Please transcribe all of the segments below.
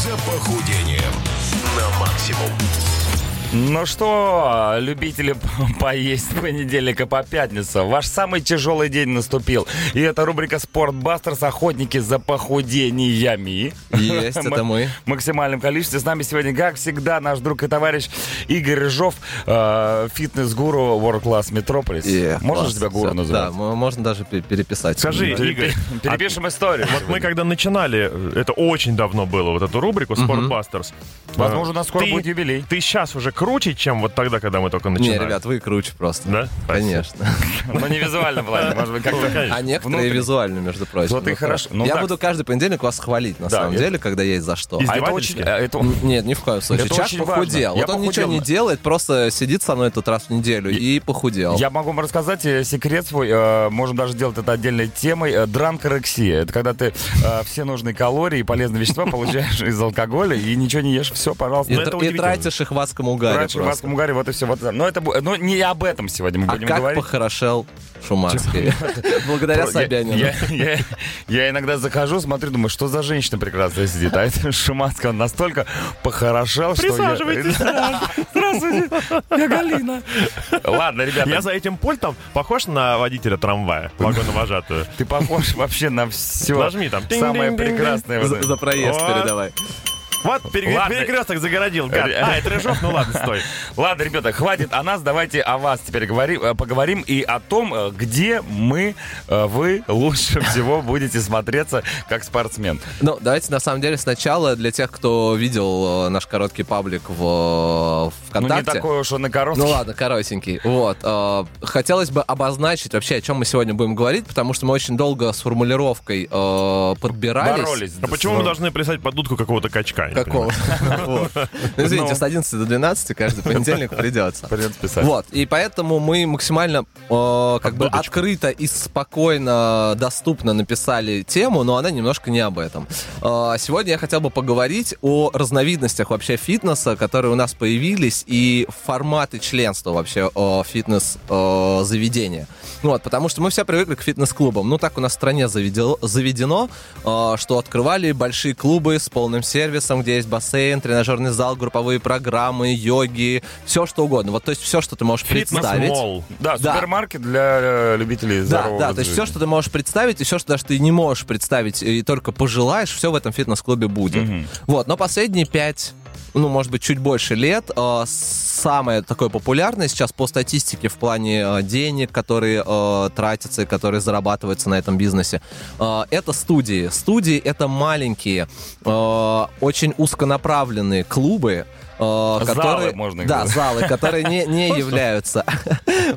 за похудением на максимум. Ну что, любители поесть с понедельника по пятницу, ваш самый тяжелый день наступил. И это рубрика «Спортбастерс. Охотники за похудениями». Есть, это мы. В максимальном количестве. С нами сегодня, как всегда, наш друг и товарищ Игорь Рыжов, э, фитнес-гуру World Class Metropolis. Yeah, Можно класс. тебя гуру Всё, называть? Да, можно даже пе- переписать. Скажи. Игорь, Перепишем историю. вот мы когда начинали, это очень давно было, вот эту рубрику «Спортбастерс». Возможно, у нас скоро будет юбилей. Ты сейчас уже круче, чем вот тогда, когда мы только Не, начинали. ребят, вы круче просто. Да? Конечно. Но не визуально плане, может быть, как-то... конечно. А некоторые визуально, между прочим. Вот и Ну, хорошо. Ну, я буду каждый понедельник вас хвалить, на самом деле, когда есть за что. А это очень... Н- Нет, ни в коем случае. Чак похудел. Вот Я он ничего не делает, просто сидит со мной тут раз в неделю и похудел. Я могу вам рассказать э, секрет свой. э, Можем даже сделать это отдельной темой. Э, Дранкорексия. Это когда ты все нужные калории и полезные вещества получаешь из алкоголя и ничего не ешь. Все, пожалуйста. Ну, и тратишь их в адском угаре Раньше в просто. Адском угаре, вот и все. Вот, это. но это но не об этом сегодня мы А будем как говорить. похорошел Шуманский? Благодаря Собянину. Я, я- я иногда захожу, смотрю, думаю, что за женщина прекрасная сидит. А это Шуманский, он настолько похорошел, что я... Здравствуйте, я Галина. Ладно, ребята, Я за этим пультом похож на водителя трамвая, вагоновожатую. ты похож вообще на все Нажми там. самое прекрасное. За, за проезд передавай. Вот пере- перекресток загородил. гад. Ре- А, это Рыжов? Ну ладно, стой. Ладно, ребята, хватит о нас, давайте о вас теперь говорим, э, поговорим и о том, э, где мы, э, вы лучше всего будете смотреться как спортсмен. Ну, давайте на самом деле сначала для тех, кто видел э, наш короткий паблик в э, Ну, ВКонтакте. не такой уж он и короткий. Ну ладно, коротенький. Вот. э, хотелось бы обозначить вообще, о чем мы сегодня будем говорить, потому что мы очень долго с формулировкой э, подбирались. Боролись. А почему мы должны плясать под дудку какого-то качка? Какого? Ну, Извините, Ну. с 11 до 12 каждый понедельник придется. Придется писать. Вот, и поэтому мы максимально э, как бы открыто и спокойно, доступно написали тему, но она немножко не об этом. Э, сегодня я хотел бы поговорить о разновидностях вообще фитнеса, которые у нас появились, и форматы членства вообще э, фитнес-заведения. Вот, потому что мы все привыкли к фитнес-клубам. Ну, так у нас в стране заведено, заведено что открывали большие клубы с полным сервисом, где есть бассейн, тренажерный зал, групповые программы, йоги, все что угодно. Вот, то есть все, что ты можешь представить. Фитнес-молл. Да, Да. супермаркет для э, любителей Да, здорового да, то есть все, что ты можешь представить, и все, что даже ты не можешь представить, и только пожелаешь, все в этом фитнес-клубе будет. Вот, но последние пять ну, может быть, чуть больше лет. э, самое такое популярное сейчас по статистике в плане э, денег, которые э, тратятся и которые зарабатываются на этом бизнесе, э, это студии. Студии — это маленькие, э, очень узконаправленные клубы, э, которые... можно Да, назвать. залы, которые не, не являются...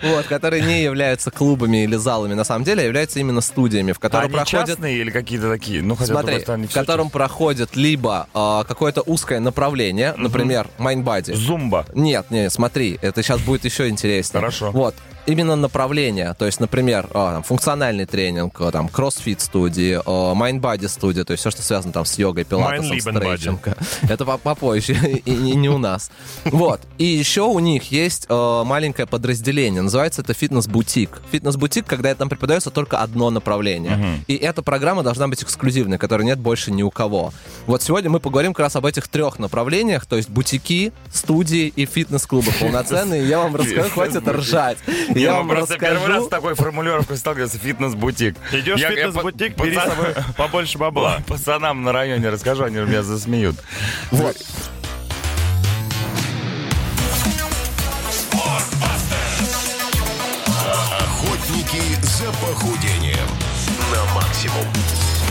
Вот, которые не являются клубами или залами, на самом деле, а являются именно студиями, в А которых они проходят частные или какие-то такие? Ну, хотя, Смотри, другой стороны, в котором проходит либо а, какое-то узкое направление, например, майндбади. частные. Зумба. Нет, не, смотри, это сейчас будет еще интереснее. Хорошо. Вот. Именно направление, то есть, например, а, там, функциональный тренинг, а, там, кроссфит студии, майндбади студия, то есть все, что связано там с йогой, пилатесом, стретчингом. Это по- попозже, и не у нас. Вот. И еще у них есть маленькое подразделение, называется это фитнес-бутик. Фитнес-бутик, когда там преподается только одно направление. И эта программа должна быть эксклюзивной, которой нет больше ни у кого. Вот сегодня мы поговорим как раз об этих трех направлениях, то есть бутики, студии и фитнес-клубы полноценные. Я вам расскажу, хватит ржать. Я, вам просто первый раз с такой формулировкой сталкивался фитнес-бутик. Идешь в фитнес-бутик, по- бери с собой побольше бабла. Пацанам на районе расскажу, они меня засмеют. Вот. Охотники за похудением на максимум.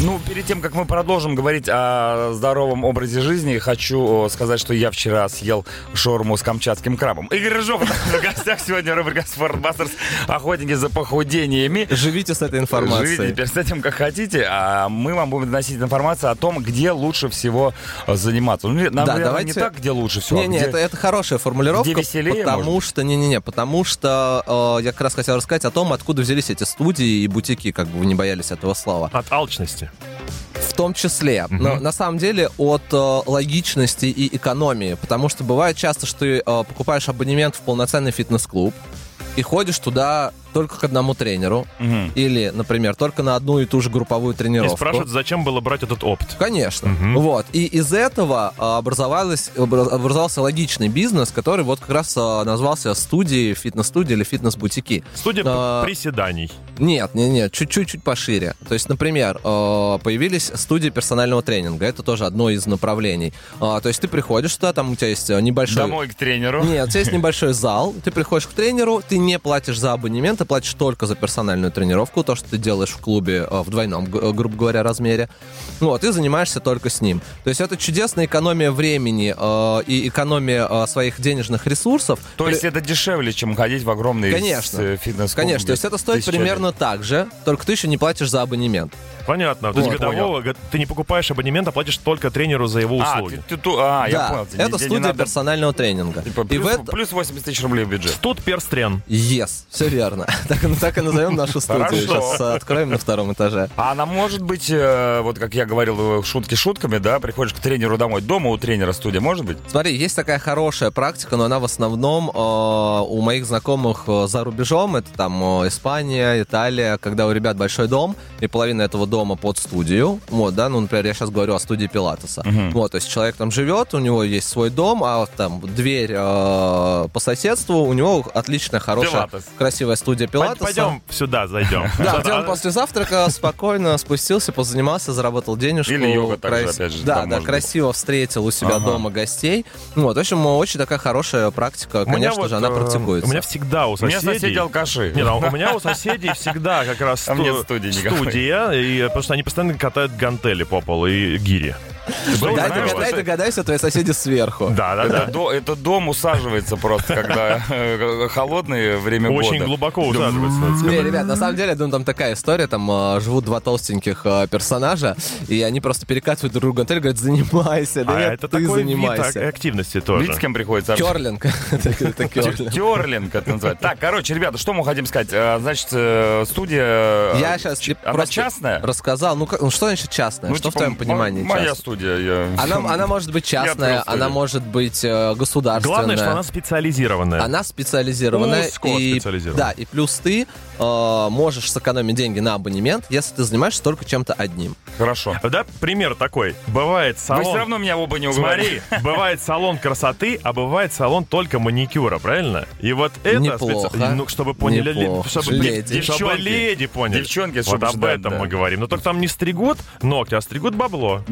Ну, перед тем, как мы продолжим говорить о здоровом образе жизни, хочу сказать, что я вчера съел шорму с камчатским крабом. Игорь Рыжов в гостях сегодня рубрика «Спортбастерс. Охотники за похудениями». Живите с этой Живите информацией. теперь с этим, как хотите, а мы вам будем доносить информацию о том, где лучше всего э, заниматься. Ну, нам, Да, наверное, давайте- не так, где лучше всего, а Не-не, где- это, это хорошая формулировка, где веселее, потому может что не-не-не, потому что э, я как раз хотел рассказать о том, откуда взялись эти студии и бутики, как бы вы не боялись этого слова. От алчности. В том числе. Но на самом деле от э, логичности и экономии, потому что бывает часто, что ты э, покупаешь абонемент в полноценный фитнес-клуб и ходишь туда только к одному тренеру. Мгм. Или, например, только на одну и ту же групповую И тренировку. спрашивают, зачем было брать этот опыт. Конечно. Мгм. Вот. И из этого а, образовался логичный бизнес, который вот как раз а, назвался студией, фитнес-студии или фитнес-бутики. Студия А, приседаний. Нет, нет, нет, чуть-чуть чуть пошире. То есть, например, э, появились студии персонального тренинга. Это тоже одно из направлений. А, То есть ты приходишь туда, там у тебя есть небольшой... Домой к тренеру. Нет, у тебя есть небольшой зал, ты приходишь к тренеру, ты не платишь за абонемент, ты платишь только за персональную тренировку, то, что ты делаешь в клубе э, в двойном, э, грубо говоря, размере. Вот, и занимаешься только с ним. То есть это чудесная экономия времени э, и экономия э, своих денежных ресурсов. То При- есть это дешевле, чем ходить в огромный Конечно. с- фитнес Конечно, то есть это стоит примерно так же, только ты еще не платишь за абонемент. Понятно. То есть Вот. годового г- ты не покупаешь абонемент, а платишь только тренеру за его А, услуги. ты, ты ту- а, я да, понял. Тебе это не- тебе не студия надо, персонального тренинга. типа, и плюс, в это... плюс 80 тысяч рублей в бюджет. Тут перстрен. Yes, все верно. Так, так и назовем нашу студию. Хорошо. Сейчас э, откроем на втором этаже. А она может быть, э, вот как я говорил, э, шутки шутками, да, приходишь к тренеру домой, дома у тренера студия, может быть? Смотри, есть такая хорошая практика, но она в основном у моих знакомых за рубежом. Это там Испания, Италия, когда у ребят большой дом, и половина этого дома под студию. Вот, да, ну, например, я сейчас говорю о студии Пилатеса. Вот, то есть человек там живет, у него есть свой дом, а там дверь э, по соседству, у него отличная, хорошая, Пилатес. красивая студия Пилатеса. Пойдем сюда, зайдем. Да, где он после завтрака спокойно спустился, позанимался, заработал денежку. Или йога также, опять же, Да, да, красиво встретил у себя дома гостей. Вот, в общем, очень такая хорошая практика, конечно же, она э, практикуется. У меня всегда у У меня соседей... соседи алкаши. Не, ну, у меня у соседей всегда как раз А студия, и, потому что они постоянно катают гантели по полу и гири. Догадай, что- догадайся, твои соседи сверху. Да, да, да. до- это дом усаживается просто, когда э, холодное время Очень года. глубоко усаживается. Не, ребят, на самом деле, я думаю, там такая история, там э, живут два толстеньких э, персонажа, и они просто перекатывают друг друга говорят, занимайся, да А нет, это ты такой вид занимайся. ак- активности Видите, тоже. с кем приходится? Керлинг. Керлинг. Это называется. Так, короче, ребята, что мы хотим сказать? А, Значит, студия... Я сейчас Она частная? рассказал. Ну, ну, что значит частная? Ну, что в типа, твоем понимании Моя частная? Студия. я- Она, она может быть частная, открыл она может быть э, государственная. Главное, что она специализированная. Она специализированная. Узко и, специализированная. Да, и плюс ты э, можешь сэкономить деньги на абонемент, если ты занимаешься только чем-то одним. Хорошо. Да, пример такой. Бывает Вы салон... все равно меня оба не уговорили. Смотри, бывает салон красоты, а бывает салон только маникюра, правильно? И вот это... Неплохо. специ- Ну, чтобы поняли... ли- Неплохо. Чтобы, Леди. чтобы Девчонки. леди поняли. Девчонки, Вот чтобы об ждать, этом да. мы говорим. Но только там не стригут ногти, а стригут бабло.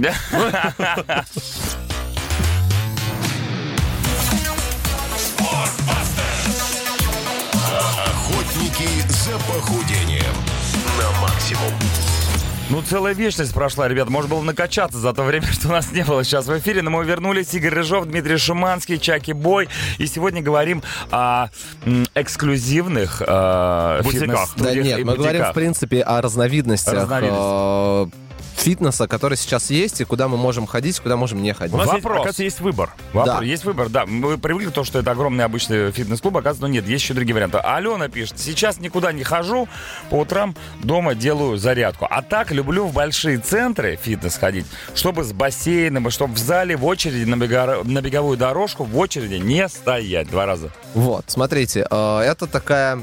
Охотники за похудением на максимум. Ну, целая вечность прошла, ребят. Можно было накачаться за то время, что у нас не было сейчас в эфире. Но мы вернулись. Игорь Рыжов, Дмитрий Шуманский, Чаки Бой. И сегодня говорим о м, эксклюзивных э, Бутиках. фитнес-студиях Да нет, и мы говорим, в бутиках. принципе, о разновидностях э, фитнеса, который сейчас есть, и куда мы можем ходить, куда можем не ходить. У нас есть, Вопрос. оказывается, есть выбор. Вопрос. Да. Есть выбор, да. Мы привыкли к тому, что это огромный обычный фитнес-клуб, оказывается, но нет, есть еще другие варианты. Алена пишет, сейчас никуда не хожу, по утрам дома делаю зарядку. А так люблю в большие центры фитнес ходить, чтобы с бассейном, и чтобы в зале в очереди на, бега- на беговую дорожку в очереди не стоять два раза. Вот, смотрите, э, это такая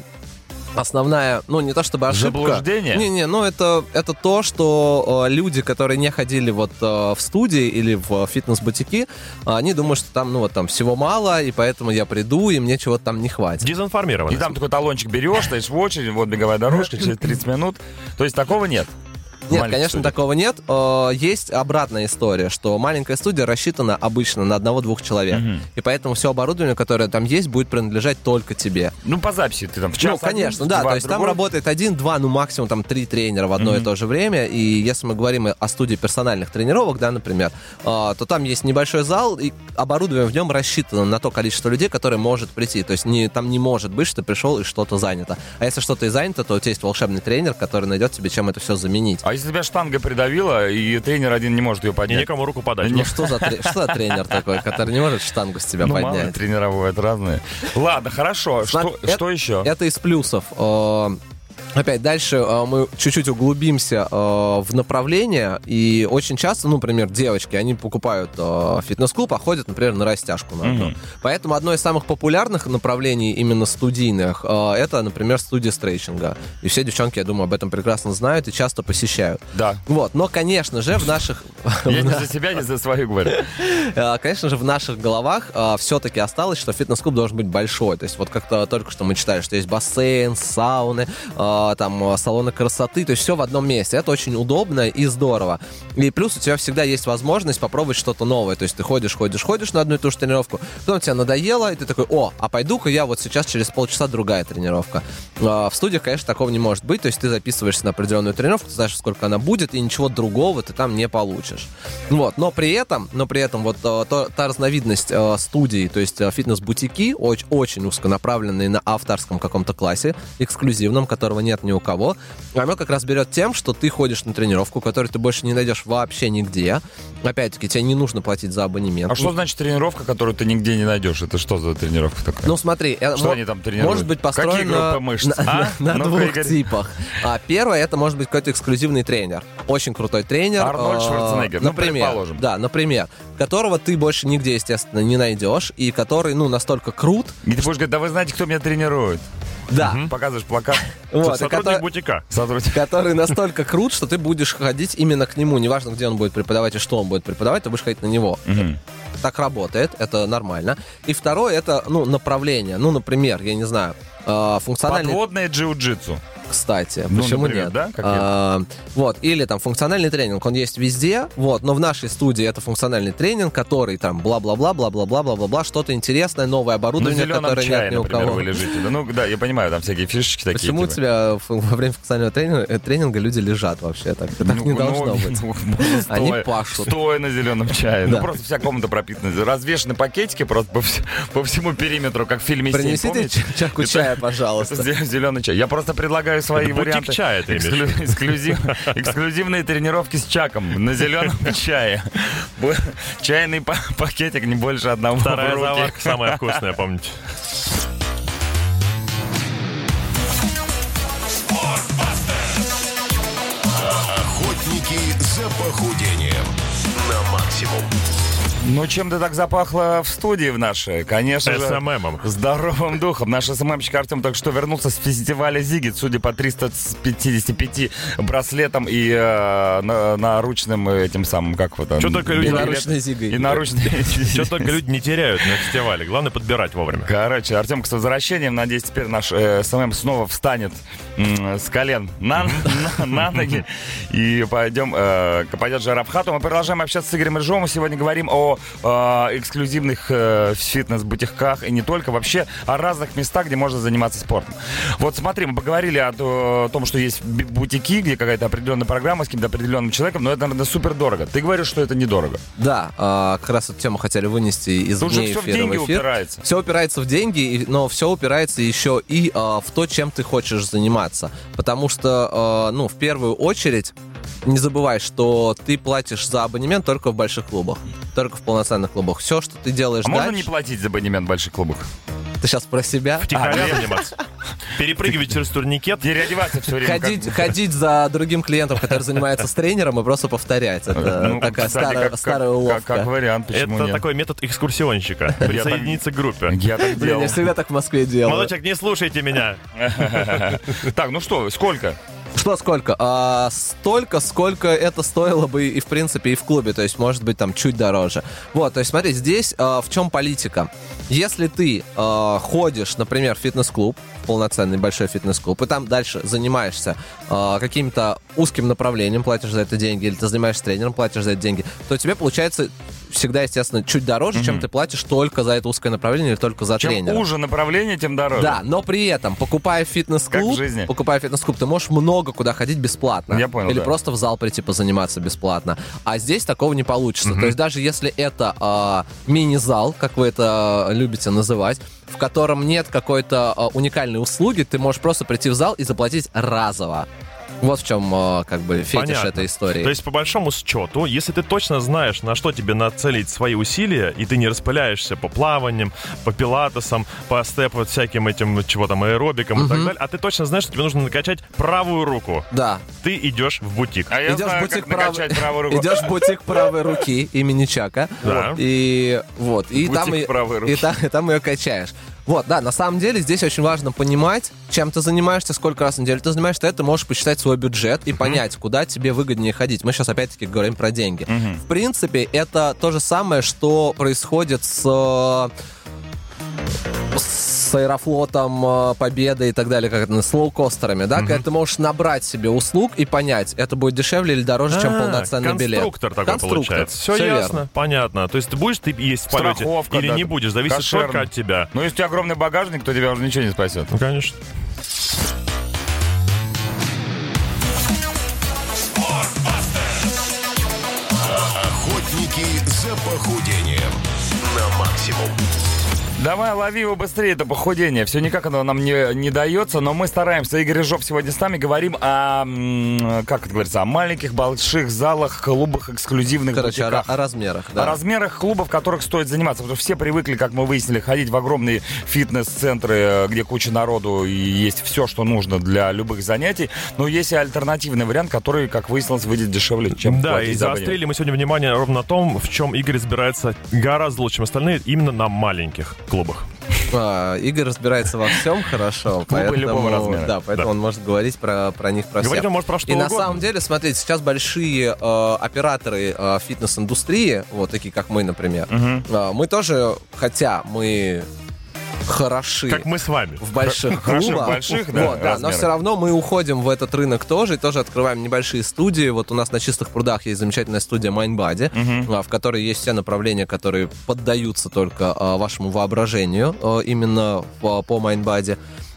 основная, ну не то чтобы ошибка. Заблуждение? Не-не, ну это, это то, что э, люди, которые не ходили вот э, в студии или в фитнес-бутики, они думают, что там, ну вот там всего мало, и поэтому я приду, и мне чего-то там не хватит. И Дезинформированность. там такой талончик берешь, стоишь в очереди, вот беговая дорожка, через 30 минут. То есть такого нет. Нет, конечно, студий. такого нет. Э, Есть обратная история, что маленькая студия рассчитана обычно на одного-двух человек. И поэтому все оборудование, которое там есть, будет принадлежать только тебе. Ну, по записи ты там в час ну, конечно, один, да. два То есть там другой. работает один, два, ну максимум там три тренера в одно и то же время. И если мы говорим о студии персональных тренировок, да, например, а, то там есть небольшой зал, и оборудование в нем рассчитано на то количество людей, которое может прийти. То есть не, там не может быть, что ты пришел и что-то занято. А если что-то и занято, то у тебя есть волшебный тренер, который найдет тебе, чем это все заменить. А если тебя штанга придавила, и тренер один не может ее И поднять? некому руку подать. Ну что за, тре- что за тренер такой, который не может штангу с тебя Ну, поднять? тренера бывают разные. Ладно, хорошо. Смотри, Что, это- что еще? Это из плюсов. Опять дальше э, мы чуть-чуть углубимся э, в направление, и очень часто, ну, например, девочки, они покупают э, фитнес-клуб, а ходят, например, на растяжку на одну. Поэтому одно из самых популярных направлений именно студийных, это, например, студия стрейчинга. И все девчонки, я думаю, об этом прекрасно знают и часто посещают. Да. Вот, но, конечно же, в наших... Я не за себя, не за свою говорю. Конечно же, в наших головах все-таки осталось, что фитнес-клуб должен быть большой. То есть вот как-то только что мы читали, что есть бассейн, сауны, там э, салоны красоты, то есть все в одном месте. Это очень удобно и здорово. И плюс у тебя всегда есть возможность попробовать что-то новое. То есть ты ходишь, ходишь, ходишь на одну и ту же тренировку, потом тебе надоело, и ты такой, о, а пойду-ка я вот сейчас через полчаса другая тренировка. Э, В студиях, конечно, такого не может быть. То есть ты записываешься на определенную тренировку, ты знаешь, сколько она будет, и ничего другого ты там не получишь. Вот. Но при этом, но при этом вот э, то- та разновидность э, студий, то есть фитнес-бутики, оч- очень узконаправленные на авторском каком-то классе, эксклюзивном, которого нет ни у кого, оно как раз берет тем, что ты ходишь на тренировку, которую ты больше не найдешь вообще нигде. Опять-таки, тебе не нужно платить за абонемент. А что значит тренировка, которую ты нигде не найдешь? Это что за тренировка такая? Ну смотри, э, Что мо- они там тренируют? может быть Какие построено группы мышц? на, А? на- на Ну-ка, двух Игорь. типах. А, первое это может быть какой-то эксклюзивный тренер, очень крутой тренер. Арнольд э, Шварценеггер, ну, например, предположим. да, например, которого ты больше нигде, естественно, не найдешь и который, ну, настолько крут, И ты будешь говорить, да вы знаете, кто меня тренирует? Да, Показываешь плакат. вот, Сотрудник кото- бутика. Сотрудник. который настолько крут, что ты будешь ходить именно к нему, неважно, где он будет преподавать и что он будет преподавать, ты будешь ходить на него. Так работает, это нормально. И второе, это, ну, направление. Ну, например, я не знаю, э, функциональный Подводное джиу-джитсу. Кстати. Ну, Почему например, нет? да, А, вот, или там функциональный тренинг, он есть везде, вот, но в нашей студии это функциональный тренинг, который там бла-бла-бла, бла-бла-бла, бла-бла-бла, что-то интересное, новое На оборудование, зеленом которое чае, нет ни у например, кого. вы лежите. Да, ну, да, я понимаю, там всякие фишечки такие. Почему у типа. тебя фу- во время функционального тренинга, э, тренинга люди лежат вообще? Так, так Ну, не ну, должно ну, быть. ну, Они стоя- пашут. Стоя на зеленом чае. Да. Ну, просто вся комната пропитана. Развешаны пакетики просто по, вс- по всему периметру, как в фильме Принесите помните? ч- чашку Это- чая, Это пожалуйста. зеленый чай. Я просто предлагаю свои Это бутик варианты. чая ты Эксклю- эксклюзив- эксклюзивные тренировки с чаком на зеленом чае. Чайный па- пакетик не больше одного Вторая заварка самая вкусная, помните. Охотники за похудением на максимум. Ну, чем-то так запахло в студии в нашей? Конечно же, СММом. здоровым духом. Наш СММщик Артем только что вернулся с фестиваля «Сигет», судя по 355 браслетам и э, на- наручным этим самым, как вот там... Чё только люди- Наручной зигой. И наручные... Что только люди не теряют на фестивале. Главное подбирать вовремя. Короче, Артем, с возвращением. Надеюсь, теперь наш э, СММ снова встанет с колен на, на, на ноги. И пойдем, э, пойдет жара в хату. Мы продолжаем общаться с Игорем Рыжовым. Сегодня говорим о э, эксклюзивных э, фитнес-бутиках и не только. Вообще о разных местах, где можно заниматься спортом. Вот смотри, мы поговорили о, о том, что есть бутики, где какая-то определенная программа с каким-то определенным человеком, но это, наверное, супер дорого. Ты говоришь, что это недорого. Да, а, как раз эту тему хотели вынести из Тут же вне все в эфира деньги в эфир. упирается. Все упирается в деньги, но все упирается еще и а, в то, чем ты хочешь заниматься. Потому что, а, ну, в первую очередь, не забывай, что ты платишь за абонемент только в больших клубах. Только в полноценных клубах. Все, что ты делаешь А можно дальше... не платить за абонемент в больших клубах? Ты сейчас про себя? Втихаря заниматься. Перепрыгивать через турникет. Переодеваться все время. Ходить, ходить за другим клиентом, который занимается с тренером, и просто повторять. Это Ну, такая кстати, старая, как- старая уловка. Как, как вариант, почему Это нет? такой метод экскурсионщика. Присоединиться к группе. Я так Блин, делал. я всегда так в Москве делаю. Молодой человек, не слушайте меня. Так, ну что, сколько? Что сколько? А, столько, сколько это стоило бы и в принципе и в клубе, то есть может быть там чуть дороже. Вот, то есть смотри, здесь а, в чем политика? Если ты а, ходишь, например, в фитнес-клуб, полноценный большой фитнес-клуб, и там дальше занимаешься а, каким-то узким направлением, платишь за это деньги, или ты занимаешься тренером, платишь за это деньги, то тебе получается всегда, естественно, чуть дороже, чем ты платишь только за это узкое направление или только за Чем тренера. уже направление, тем дороже. Да, но при этом, покупая фитнес-клуб, покупая фитнес-клуб, ты можешь много куда ходить бесплатно. Я понял, Или да. просто в зал прийти позаниматься бесплатно. А здесь такого не получится. То есть даже если это а, мини-зал, как вы это любите называть, в котором нет какой-то а, уникальной услуги, ты можешь просто прийти в зал и заплатить разово. Вот в чем э, как бы фетиш Понятно. этой истории. То есть, по большому счету, если ты точно знаешь, на что тебе нацелить свои усилия, и ты не распыляешься по плаваниям, по пилатесам, по степ вот всяким этим, чего там, аэробикам и так далее, а ты точно знаешь, что тебе нужно накачать правую руку, Да. ты идешь в бутик. А я Идешь в знаю, бутик как накачать правой- правую руку. Идешь в бутик правой руки имени Чака. Да. И вот. И Бутик там, и, правой руки. и там, и там ее качаешь. Вот, да, на самом деле здесь очень важно понимать, чем ты занимаешься, сколько раз в неделю ты занимаешься, ты можешь посчитать свой бюджет и понять, куда тебе выгоднее ходить. Мы сейчас опять-таки говорим про деньги. В принципе, это то же самое, что происходит с с Аэрофлотом, э, Победой и так далее, как это, с лоукостерами, да, когда ты можешь набрать себе услуг и понять, это будет дешевле или дороже, чем А, полноценный билет. Конструктор такой Конструктор. получается. Все, Всё ясно, верно. понятно. То есть ты будешь ты есть в полете Страховка, или да, не будешь, зависит кошерно. только от тебя. Ну, если у тебя огромный багажник, то тебя уже ничего не спасет. Ну, конечно. Давай, лови его быстрее, это похудение. Все никак оно нам не, не дается, но мы стараемся. Игорь Жоп сегодня с нами. Говорим о, как это говорится, о маленьких, больших залах, клубах, эксклюзивных Короче, о, бутиках. о размерах, О да. размерах клубов, в которых стоит заниматься. Потому что все привыкли, как мы выяснили, ходить в огромные фитнес-центры, э, где куча народу и есть все, что нужно для любых занятий. Но есть и альтернативный вариант, который, как выяснилось, выйдет дешевле, чем Да, и заострили мы сегодня внимание ровно на том, в чем Игорь разбирается гораздо лучше, чем остальные, именно на маленьких клубах. А, Игорь разбирается во всем хорошо, поэтому, любого размера. да, поэтому Да. он может говорить про, про них, про Говорить всех. он может про что И на угодно. самом деле, смотрите, сейчас большие э, операторы э, фитнес-индустрии, вот такие как мы, например, э, мы тоже, хотя мы хороши Как мы с вами. в больших Хороши в клубах, больших, да, вот, да, но размерах. все равно мы уходим в этот рынок тоже, и тоже открываем небольшие студии. Вот у нас на Чистых прудах есть замечательная студия Mindbody, а, в которой есть все направления, которые поддаются только а, вашему воображению, а, именно по, по.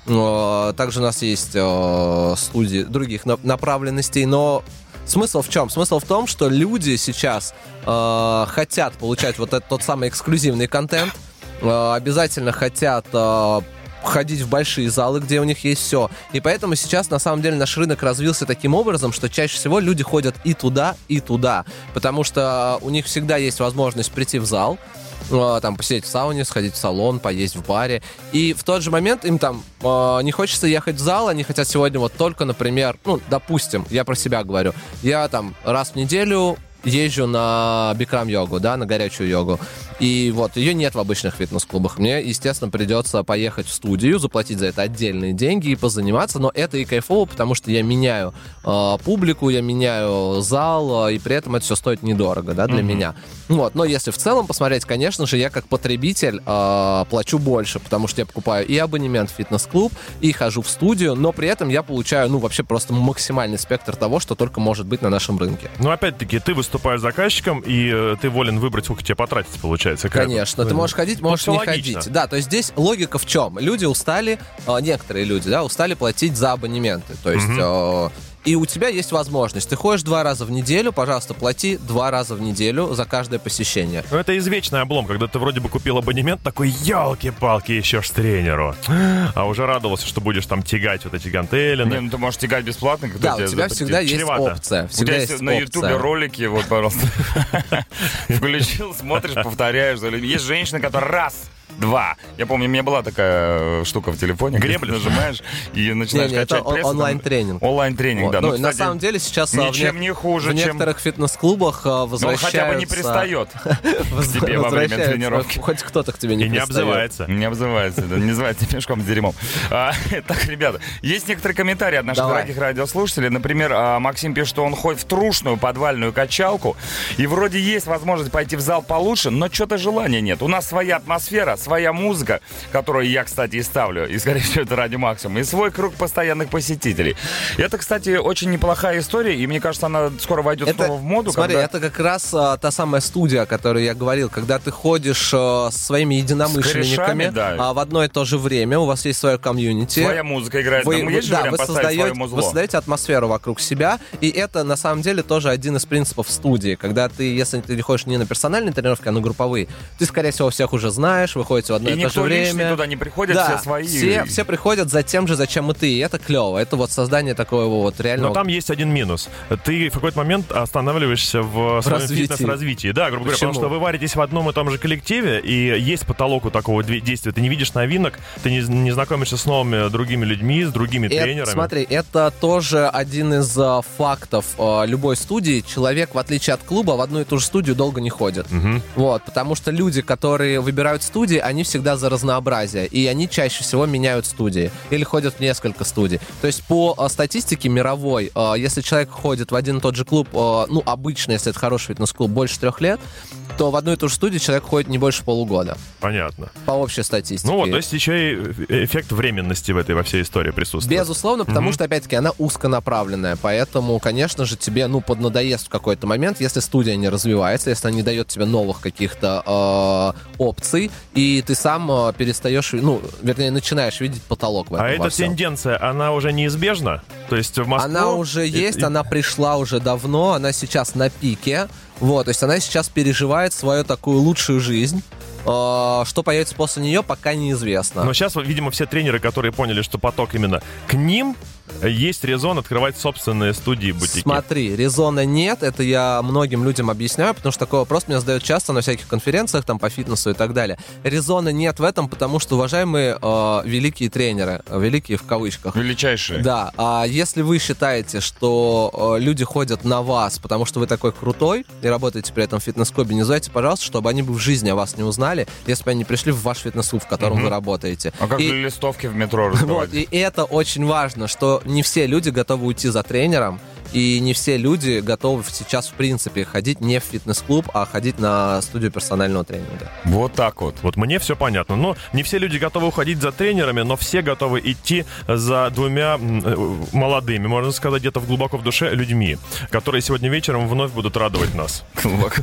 А, Также у нас есть а, студии других на- направленностей, но Смысл в чем? Смысл в том, что люди сейчас э, хотят получать вот этот тот самый эксклюзивный контент, обязательно хотят э, ходить в большие залы, где у них есть все. И поэтому сейчас, на самом деле, наш рынок развился таким образом, что чаще всего люди ходят и туда, и туда. Потому что у них всегда есть возможность прийти в зал, э, там посидеть в сауне, сходить в салон, поесть в баре. И в тот же момент им там э, не хочется ехать в зал, они хотят сегодня вот только, например, ну, допустим, я про себя говорю, я там раз в неделю езжу на бикрам-йогу, да, на горячую йогу. И вот ее нет в обычных фитнес-клубах. Мне, естественно, придется поехать в студию, заплатить за это отдельные деньги и позаниматься. Но это и кайфово, потому что я меняю э, публику, я меняю зал, э, и при этом это все стоит недорого, да, для меня. Вот. Но если в целом посмотреть, конечно же, я как потребитель э, плачу больше, потому что я покупаю и абонемент в фитнес-клуб, и хожу в студию, но при этом я получаю, ну, вообще просто максимальный спектр того, что только может быть на нашем рынке. Но опять-таки, ты выступаешь заказчиком, и э, ты волен выбрать, сколько тебе потратить, получается. Конечно, это? ты можешь ходить, можешь не логично. ходить. Да, то есть здесь логика в чем? Люди устали, э, некоторые люди, да, устали платить за абонементы. То есть и у тебя есть возможность. Ты ходишь два раза в неделю, пожалуйста, плати два раза в неделю за каждое посещение. Ну, это извечный облом, когда ты вроде бы купил абонемент, такой, елки-палки, еще ж тренеру. А уже радовался, что будешь там тягать вот эти гантели. Не, ну ты можешь тягать бесплатно, когда Да, у тебе тебя запретят. всегда есть Чревато. опция. У Всегда тебя есть есть на ютубе опция. ролики, вот, пожалуйста. Включил, смотришь, повторяешь. Есть женщина, которая раз, два. Я помню, у меня была такая э, штука в телефоне. ты нажимаешь и начинаешь Не, не, это качать он- пресс. онлайн-тренинг. Онлайн-тренинг, Вот. да. Ну, Ну, и на кстати, самом деле сейчас в, ничем не- не хуже, в чем- некоторых фитнес-клубах а, Но он возвращаются... хотя бы не пристает к тебе во время возвращаются, тренировки. Хоть кто-то к тебе не И не обзывается. Не обзывается, да, не называется мешком с дерьмом. А, так, ребята, есть некоторые комментарии от наших Давай. дорогих радиослушателей. Например, а, Максим пишет, что он ходит в трушную подвальную качалку, и вроде есть возможность пойти в зал получше, но что-то желания нет. У нас своя атмосфера, своя музыка, которую я, кстати, и ставлю, и, скорее всего, это ради максимум, и свой круг постоянных посетителей. Это, кстати, очень неплохая история, и мне кажется, она скоро войдет снова в моду. смотри, когда- это как раз а, та самая студия, о которой я говорил, когда ты ходишь а, со своими единомышленниками корешами, да. а, в одно и то же время, у вас есть свое комьюнити. Своя музыка играет. Вы, вы- да, вы создаете, вы создаете атмосферу вокруг себя, и это на самом деле тоже один из принципов студии, когда ты, если ты не ходишь не на персональные тренировки, а на групповые, ты, скорее всего, всех уже знаешь, вы приходите в одно И и, то никто же время. туда не приходит, да, все свои. Все, все приходят за тем же, зачем и ты. И это клево. Это вот создание такого вот реального... Но там есть один минус. Ты в какой-то момент останавливаешься в своем развитии. фитнес-развитии. Да, грубо говоря, Почему? потому что вы варитесь в одном и том же коллективе, и есть потолок у такого действия. Ты не видишь новинок, ты не, не знакомишься с новыми другими людьми, с другими Это- тренерами. смотри, это тоже один из а, фактов а, любой студии. Человек, в отличие от клуба, в одну и ту же студию долго не ходит. Мгм. Вот, потому что люди, которые выбирают студии, они всегда за разнообразие. И они чаще всего меняют студии. Или ходят в несколько студий. То есть по а, статистике мировой, а, если человек ходит в один и тот же клуб, а, ну, обычно, если это хороший фитнес-клуб, больше трех лет, то в одну и ту же студию человек ходит не больше полугода. Понятно. По общей статистике. Ну вот, то есть еще и эффект временности в этой во всей истории присутствует. Безусловно, потому что, опять-таки, она узконаправленная. Поэтому, конечно же, тебе, ну, поднадоест в какой-то момент, если студия не развивается, если она не дает тебе новых каких-то э, опций, и ты сам э, перестаешь, ну, вернее, начинаешь видеть потолок в этом А эта всем. тенденция, она уже неизбежна? То есть в Москву... Она уже есть, и- она пришла уже давно, она сейчас на пике. Вот, то есть она сейчас переживает свою такую лучшую жизнь. Э, Что появится после нее, пока неизвестно. Но сейчас, видимо, все тренеры, которые поняли, что поток именно к ним, есть резон открывать собственные студии, бутики. Смотри, резона нет, это я многим людям объясняю, потому что такой вопрос меня задают часто на всяких конференциях там по фитнесу и так далее. Резона нет в этом, потому что, уважаемые э, великие тренеры, э, великие в кавычках, Величайшие. да, а если вы считаете, что э, люди ходят на вас, потому что вы такой крутой и работаете при этом в фитнес-клубе, не называйте, пожалуйста, чтобы они бы в жизни о вас не узнали, если бы они пришли в ваш фитнес-клуб, в котором вы работаете. А как И- листовки в метро вот, раздавать? и это очень важно, что не все люди готовы уйти за тренером, и не все люди готовы сейчас, в принципе, ходить не в фитнес-клуб, а ходить на студию персонального тренинга. Вот так вот. Вот мне все понятно. Но не все люди готовы уходить за тренерами, но все готовы идти за двумя э, молодыми, можно сказать, где-то в глубоко в душе людьми, которые сегодня вечером вновь будут радовать нас. Глубоко.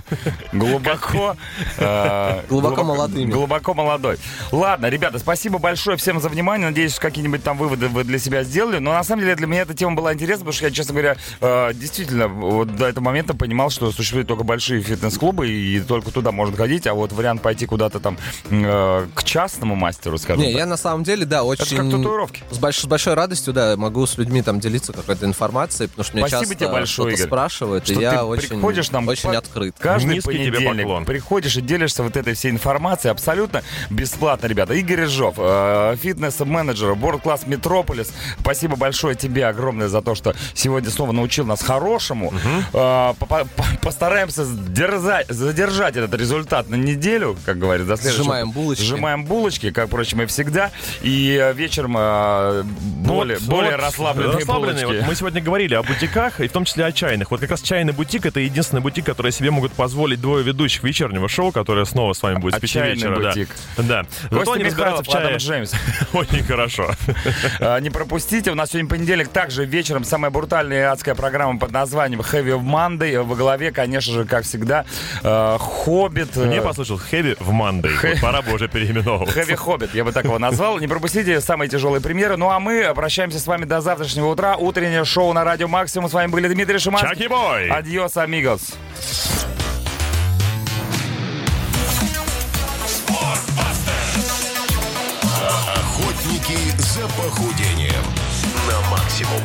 Глубоко. э, Глубоко молодыми. Глубоко молодой. Ладно, ребята, спасибо большое всем за внимание. Надеюсь, какие-нибудь там выводы вы для себя сделали. Но на самом деле для меня эта тема была интересна, потому что я, честно говоря, э, действительно вот до этого момента понимал, что существуют только большие фитнес-клубы, и только туда можно ходить, а вот вариант пойти куда-то там э, к частному мастеру, скажем Не, так. я на самом деле, да, очень... Это как татуировки. С, больш- с большой радостью, да, могу с людьми там делиться какой-то информацией, потому что меня Спасибо часто тебе большое, Игорь, спрашивают, что и я ты очень, приходишь нам очень по- открыт. Каждый Низкий тебе понедельник поклон. приходишь и делишься вот этой всей информацией абсолютно бесплатно, ребята. Игорь Рыжов, э, фитнес-менеджер, World Class Metropolis. Спасибо большое тебе огромное за то, что сегодня снова научил нас хорошему. По- постараемся сдерзать- задержать этот результат на неделю, как говорится. до. Сжимаем булочки. Сжимаем булочки, как, впрочем, и всегда. И э, вечером э, более, Вот, более вот, расслабленные, расслабленные. булочки. Вот мы сегодня говорили о бутиках, и в том числе о чайных. Вот как раз чайный бутик — это единственный бутик, который себе могут позволить двое ведущих вечернего шоу, которое снова с вами будет с А пяти чайный вечера. да. бутик. Да. Зато Костя они разбираются Михайлов, Адам Джеймс. очень хорошо. А, Не пропустите, у нас сегодня понедельник, также вечером самая брутальная и адская программа под названием Heavy Monday. Во главе, конечно же, как всегда, э, Хоббит. э, Мне послышал Хэви в Мандей. Вот пора бы уже переименовываться. Хэви Хоббит, я бы так его назвал. Не пропустите самые тяжелые премьеры. Ну а мы прощаемся с вами до завтрашнего утра. Утреннее шоу на Радио Максимум. С вами были Дмитрий Шиманский. Чаки бой! Адьос, амигос. Охотники за похудением на максимум.